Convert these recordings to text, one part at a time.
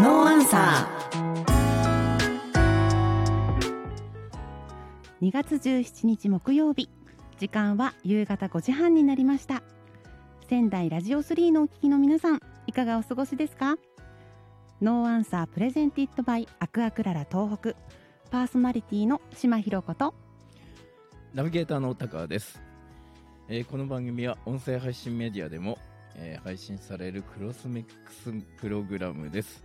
ノーアンサー。2月17日木曜日。時間は夕方5時半になりました。仙台ラジオ3のお聞きの皆さんいかがお過ごしですか？ノーアンサー presented by アクアクララ東北。パーソナリティの島ひろ子と。ナビゲーターの高川です、えーこの番組は音声配信メディアでも、えー配信されるクロスミックスプログラムです、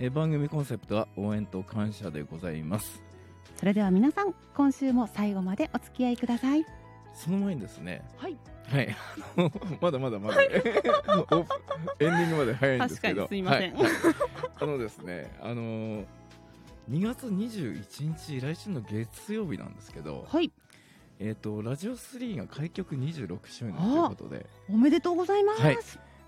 えー番組コンセプトは応援と感謝でございます。それでは皆さん今週も最後までお付き合いください。その前にですね。はい。はい。あのまだまだまだ、おエンディングまで早いんですけど。確かにすいません。はい。あのですねあのー2月21日来週の月曜日なんですけど、はい。えっ、とラジオ3が開局26周年ということで。おめでとうございます。はい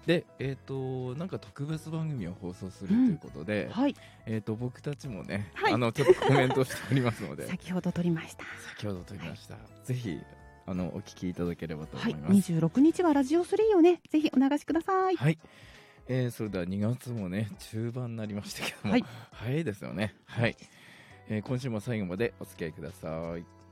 で、えっ、と、なんか特別番組を放送するということで、はいえっ、と、僕たちもね、はいあの、ちょっとコメントしておりますので、先ほど撮りました先ほど撮りました。ぜひ、あの、お聞きいただければとはい思います。26日はラジオ3をねぜひお流しくださいはい。えーそれでは2月もね、中盤になりましたけども、はい早いですよね。はい。えー今週も最後までお付き合いください。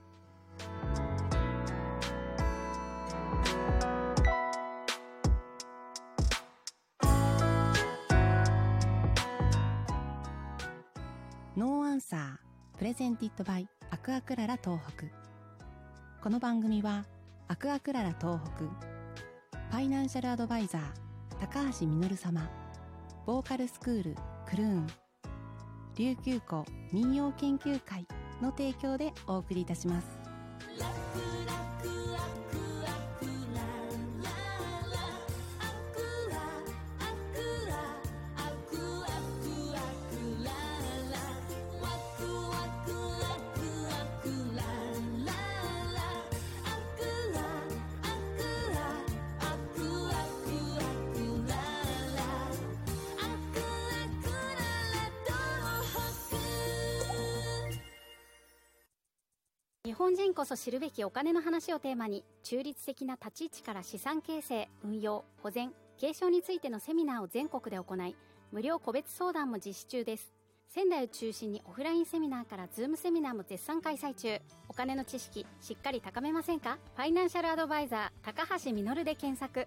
ノーアンサー presented by アクアクララ東北。この番組はアクアクララ東北ファイナンシャルアドバイザー高橋実様ボーカルスクールクルーン琉球湖民謡研究会の提供でお送りいたします。日本人こそ知るべきお金の話をテーマに中立的な立ち位置から資産形成運用保全継承についてのセミナーを全国で行い無料個別相談も実施中です。仙台を中心にオフラインセミナーからズームセミナーも絶賛開催中。お金の知識しっかり高めませんか？ファイナンシャルアドバイザー高橋実で検索。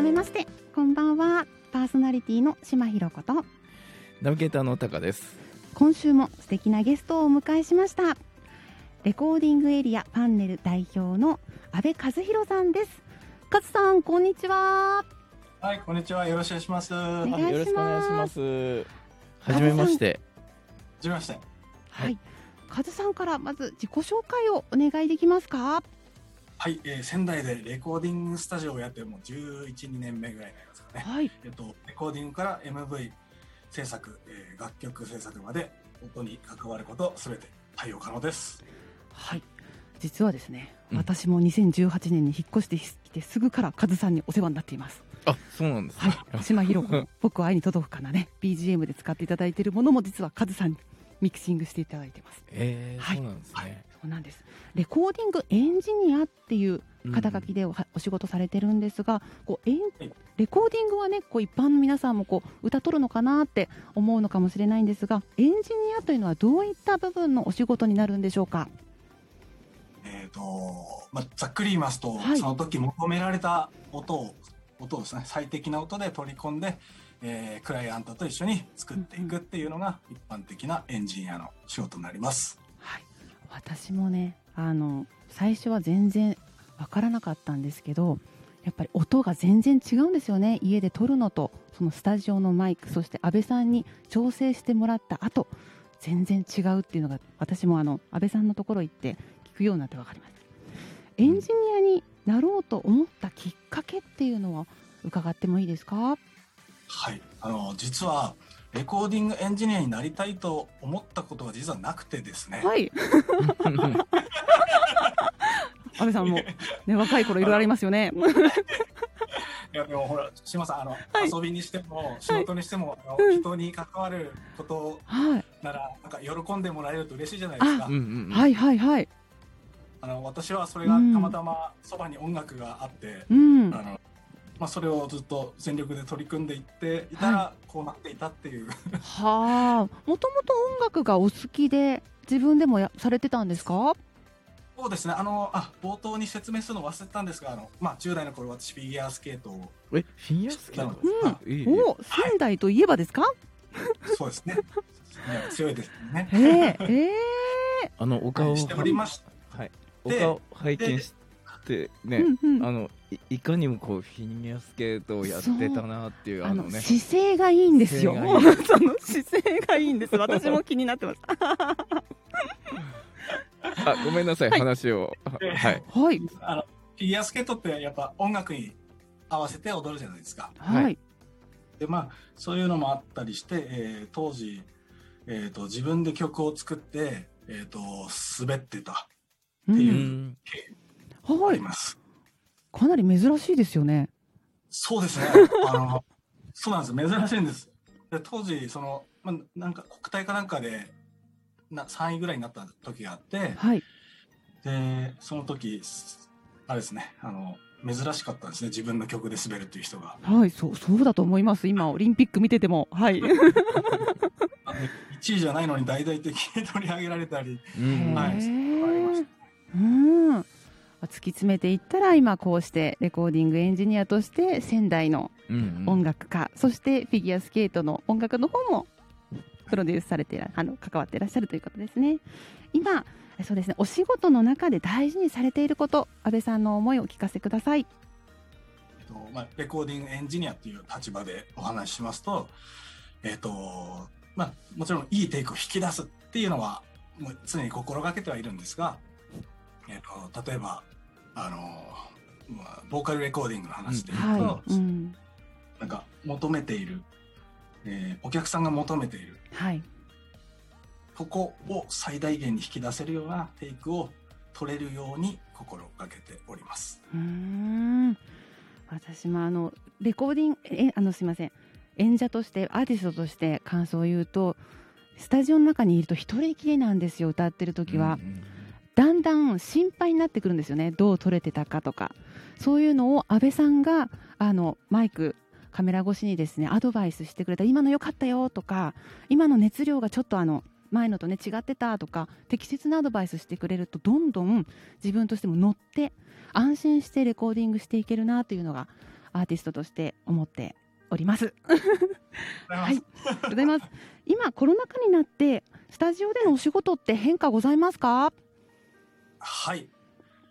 改めましてこんばんはパーソナリティの島ひろ子とナビゲーターのタカです。今週も素敵なゲストをお迎えしましたレコーディングエリアパンネル代表の阿部和弘さんです和さんこんにちははい、こんにちは。よろしくお願いします。おは願いしますよろしくお願いします。はじめまして。じめまして。はい、和さんからまず自己紹介をお願いできますか？はい、えー仙台でレコーディングスタジオをやってもう11、2年目ぐらいになりますかね。はい。えっと、レコーディングから MV 制作、えー楽曲制作まで音に関わることすべて対応可能です。はい。実はですね、うん。私も2018年に引っ越してきてすぐから和さんにお世話になっています。あ、そうなんですね。はい。島ひろ子の僕は愛に届くかなね。BGM で使っていただいているものも実は和さんにミキシングしていただいてます。えー、はい。そうなんですね。そうなんです。レコーディングエンジニアっていう肩書きでお仕事されてるんですが、こうエンはい。レコーディングはねこう一般の皆さんもこう歌取るのかなって思うのかもしれないんですがエンジニアというのはどういった部分のお仕事になるんでしょうか？えっ、と、まあ、ざっくり言いますと、はい。その時求められた音を、音をですね、最適な音で取り込んで、えークライアントと一緒に作っていくっていうのが一般的なエンジニアの仕事になります。はい、私もねあの最初は全然わからなかったんですけどやっぱり音が全然違うんですよね。家で撮るのとそのスタジオのマイクそして安倍さんに調整してもらった後全然違うっていうのが私もあの安倍さんのところ行って聞くようになって分かりましたエンジニアになろうと思ったきっかけっていうのは伺ってもいいですか？はい、あの実はレコーディングエンジニアになりたいと思ったことが実はなくてですね、はい。安倍さんも、ね、若い頃いろいろありますよね。いやでもほら島さんあの、はい。遊びにしても仕事にしても、あうん。の人に関わることはい。ならなんか喜んでもらえると嬉しいじゃないですか。うんうんうん。はいはいはい。あの私はそれがたまたまそばに音楽があって、うん。あのまあ、それをずっと全力で取り組んでいっていたらこうなっていたっていう、はあ。もともと音楽がお好きで自分でもやされてたんですか？そうですね。あのあ冒頭に説明するの忘れてたんですがあの、まあ、10代の頃私フィギュアスケートをえフィギュアスケート？うん。あい。いお仙台といえばですか？そうですね。いや強いですね。ええええあのお顔をしておりました。はい。おで顔拝見してねうんうん。あのいいかにもこうフィギュアスケートをやってたなっていうああののね。姿勢がいいんですよ。姿勢がいその姿勢がいいんです。私も気になってます。あごめんなさいはい。話を。ではい。はい。あのフィギュアスケートってやっぱ音楽に合わせて踊るじゃないですか。はい、はい。でまあそういうのもあったりして、えー当時、えー、と自分で曲を作って、えー、と滑ってたうっていううん。あはい、ります、かなり珍しいですよね。そうですね。あのそうなんです珍しいんです。で当時その、まあ、なんか国体かなんかでな3位ぐらいになった時があってはい、でその時あれですね。あの珍しかったんですね。自分の曲で滑るっていう人が。はい、そう、そうだと思います。今オリンピック見てても、はい。1位じゃないのに大々的に取り上げられたり。うん。はい。へー。ありました。うん。突き詰めていったら今こうしてレコーディングエンジニアとして仙台のうん音楽家、そしてフィギュアスケートの音楽の方もプロデュースされてらあの関わっていらっしゃるということですね。今そうですねお仕事の中で大事にされていること安倍さんの思いをお聞かせください。えっとまあ、レコーディングエンジニアっていう立場でお話ししますと、えっとまあ、もちろんいいテイクを引き出すっていうのはもう常に心がけてはいるんですが、えっと、例えばあの、まあ、ボーカルレコーディングの話で言うと、はい。うん。なんか求めている、えーお客さんが求めているはい。ここを最大限に引き出せるようなテイクを取れるように心がけております。うーん。私もあのレコーディングえあのすみません演者としてアーティストとして感想を言うとスタジオの中にいると一人きりなんですよ歌ってる時は。うんだんだん心配になってくるんですよねどう撮れてたかとかそういうのを安倍さんがあのマイクカメラ越しにですねアドバイスしてくれた今の良かったよとか今の熱量がちょっとあの前のとね違ってたとか適切なアドバイスしてくれるとどんどん自分としても乗って安心してレコーディングしていけるなというのがアーティストとして思っております。はい、ありがとうございます。今コロナ禍になってスタジオでのお仕事って変化ございますか？はい。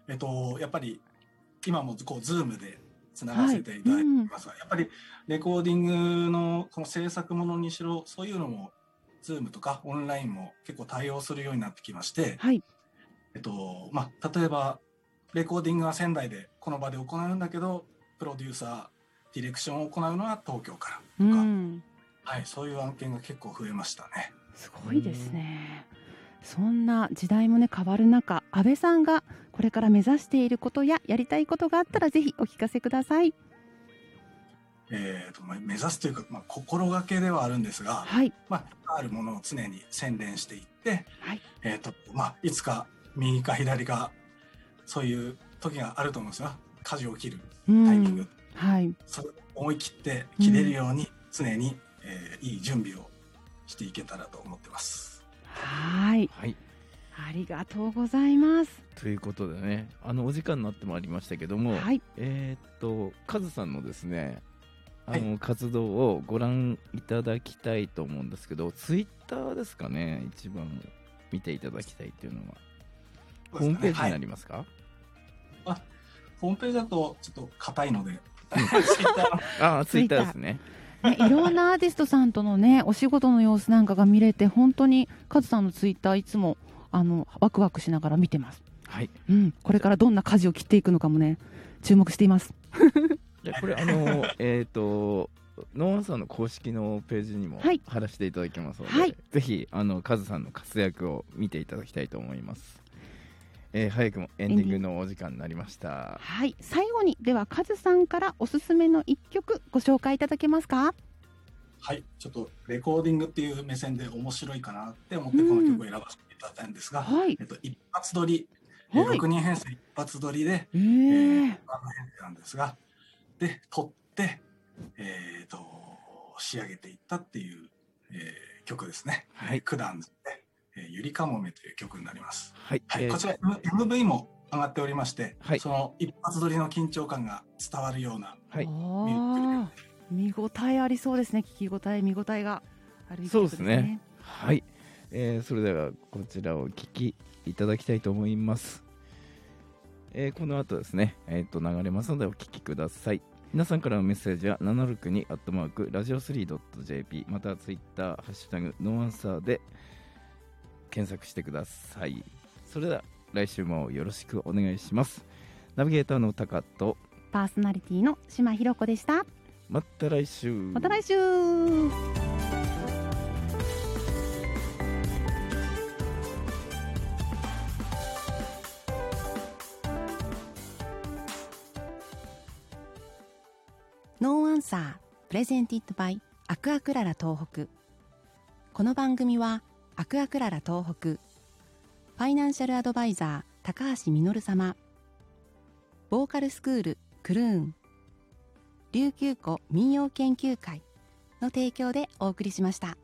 えっと、やっぱり、今もこう、 Zoom でつながせていただいていますが、やっぱり、レコーディングの、この制作ものにしろ、そういうのも、 Zoom とかオンラインも結構対応するようになってきまして、はい。えっと、まあ、例えば、レコーディングは仙台でこの場で行うんだけど、プロデューサー、ディレクションを行うのは東京からうとか、ん。はい、そういう案件が結構増えましたね。すごいですね。そんな時代もね変わる中、安倍さんがこれから目指していることややりたいことがあったらぜひお聞かせください。えっと、まあ、目指すというか、まあ、心がけではあるんですが、はい。まあ、あるものを常に洗練していって、はい。えっ、と、まあ、いつか右か左か、そういう時があると思うんですよ。舵を切るうタイミング。ん。はい。それを思い切って切れるように、常に、えーいい準備をしていけたらと思ってます。はい。はい。ありがとうございます。ということでねあのお時間になってまいりましたけども、はい。えーっとカズさんのですねあはの、活動をご覧いただきたいと思うんですけどツイッターですかね一番見ていただきたいっていうのは。ホームページになはいりますか、ホームページだとちょっと硬いので、ツイッターのああツイッターですねね、いろんなアーティストさんとのねお仕事の様子なんかが見れて本当にカズさんのツイッターいつもあのワクワクしながら見てます。はいうん。これからどんな舵を切っていくのかもね注目しています。でこれあのえーっとノーアンさんの公式のページにもはい貼らせていただきますので、はいぜひあのカズさんの活躍を見ていただきたいと思いますえー早くもエンディングのお時間になりました。はい。最後にではカズさんからおすすめの一曲ご紹介いただけますか？はい、ちょっとレコーディングっていう目線で面白いかなって思ってこの曲を選ばせていただいたんですが、はい。えっと、一発撮り、えーはい。6人編成一発撮りで、ええーー、バンド編成なんですが、で、撮って、えっ、と、仕上げていったっていう、えー曲ですね。はい。九段で、えーゆりかもめという曲になります。はい、はい、えー。こちら MV も上がっておりまして、はい。その一発撮りの緊張感が伝わるような、はい。見応えありそうですね。聞き応え見応えがあるそうですね。はい、えーそれではこちらをお聞きいただきたいと思います、えーこの後ですね、えー、と流れますのでお聞きください。皆さんからのメッセージは762アットマークラジオ 3.jp またはツイッターハッシュタグノーアンサーで検索してください。それでは来週もよろしくお願いします。ナビゲーターのタカとパーソナリティの島ひろ子でした。また来週。また来週。ノーアンサー presented byアクアクララ東北。この番組はアクアクララ東北。ファイナンシャルアドバイザー高橋実様。ボーカルスクールクルーン。琉球湖民謡研究会の提供でお送りしました。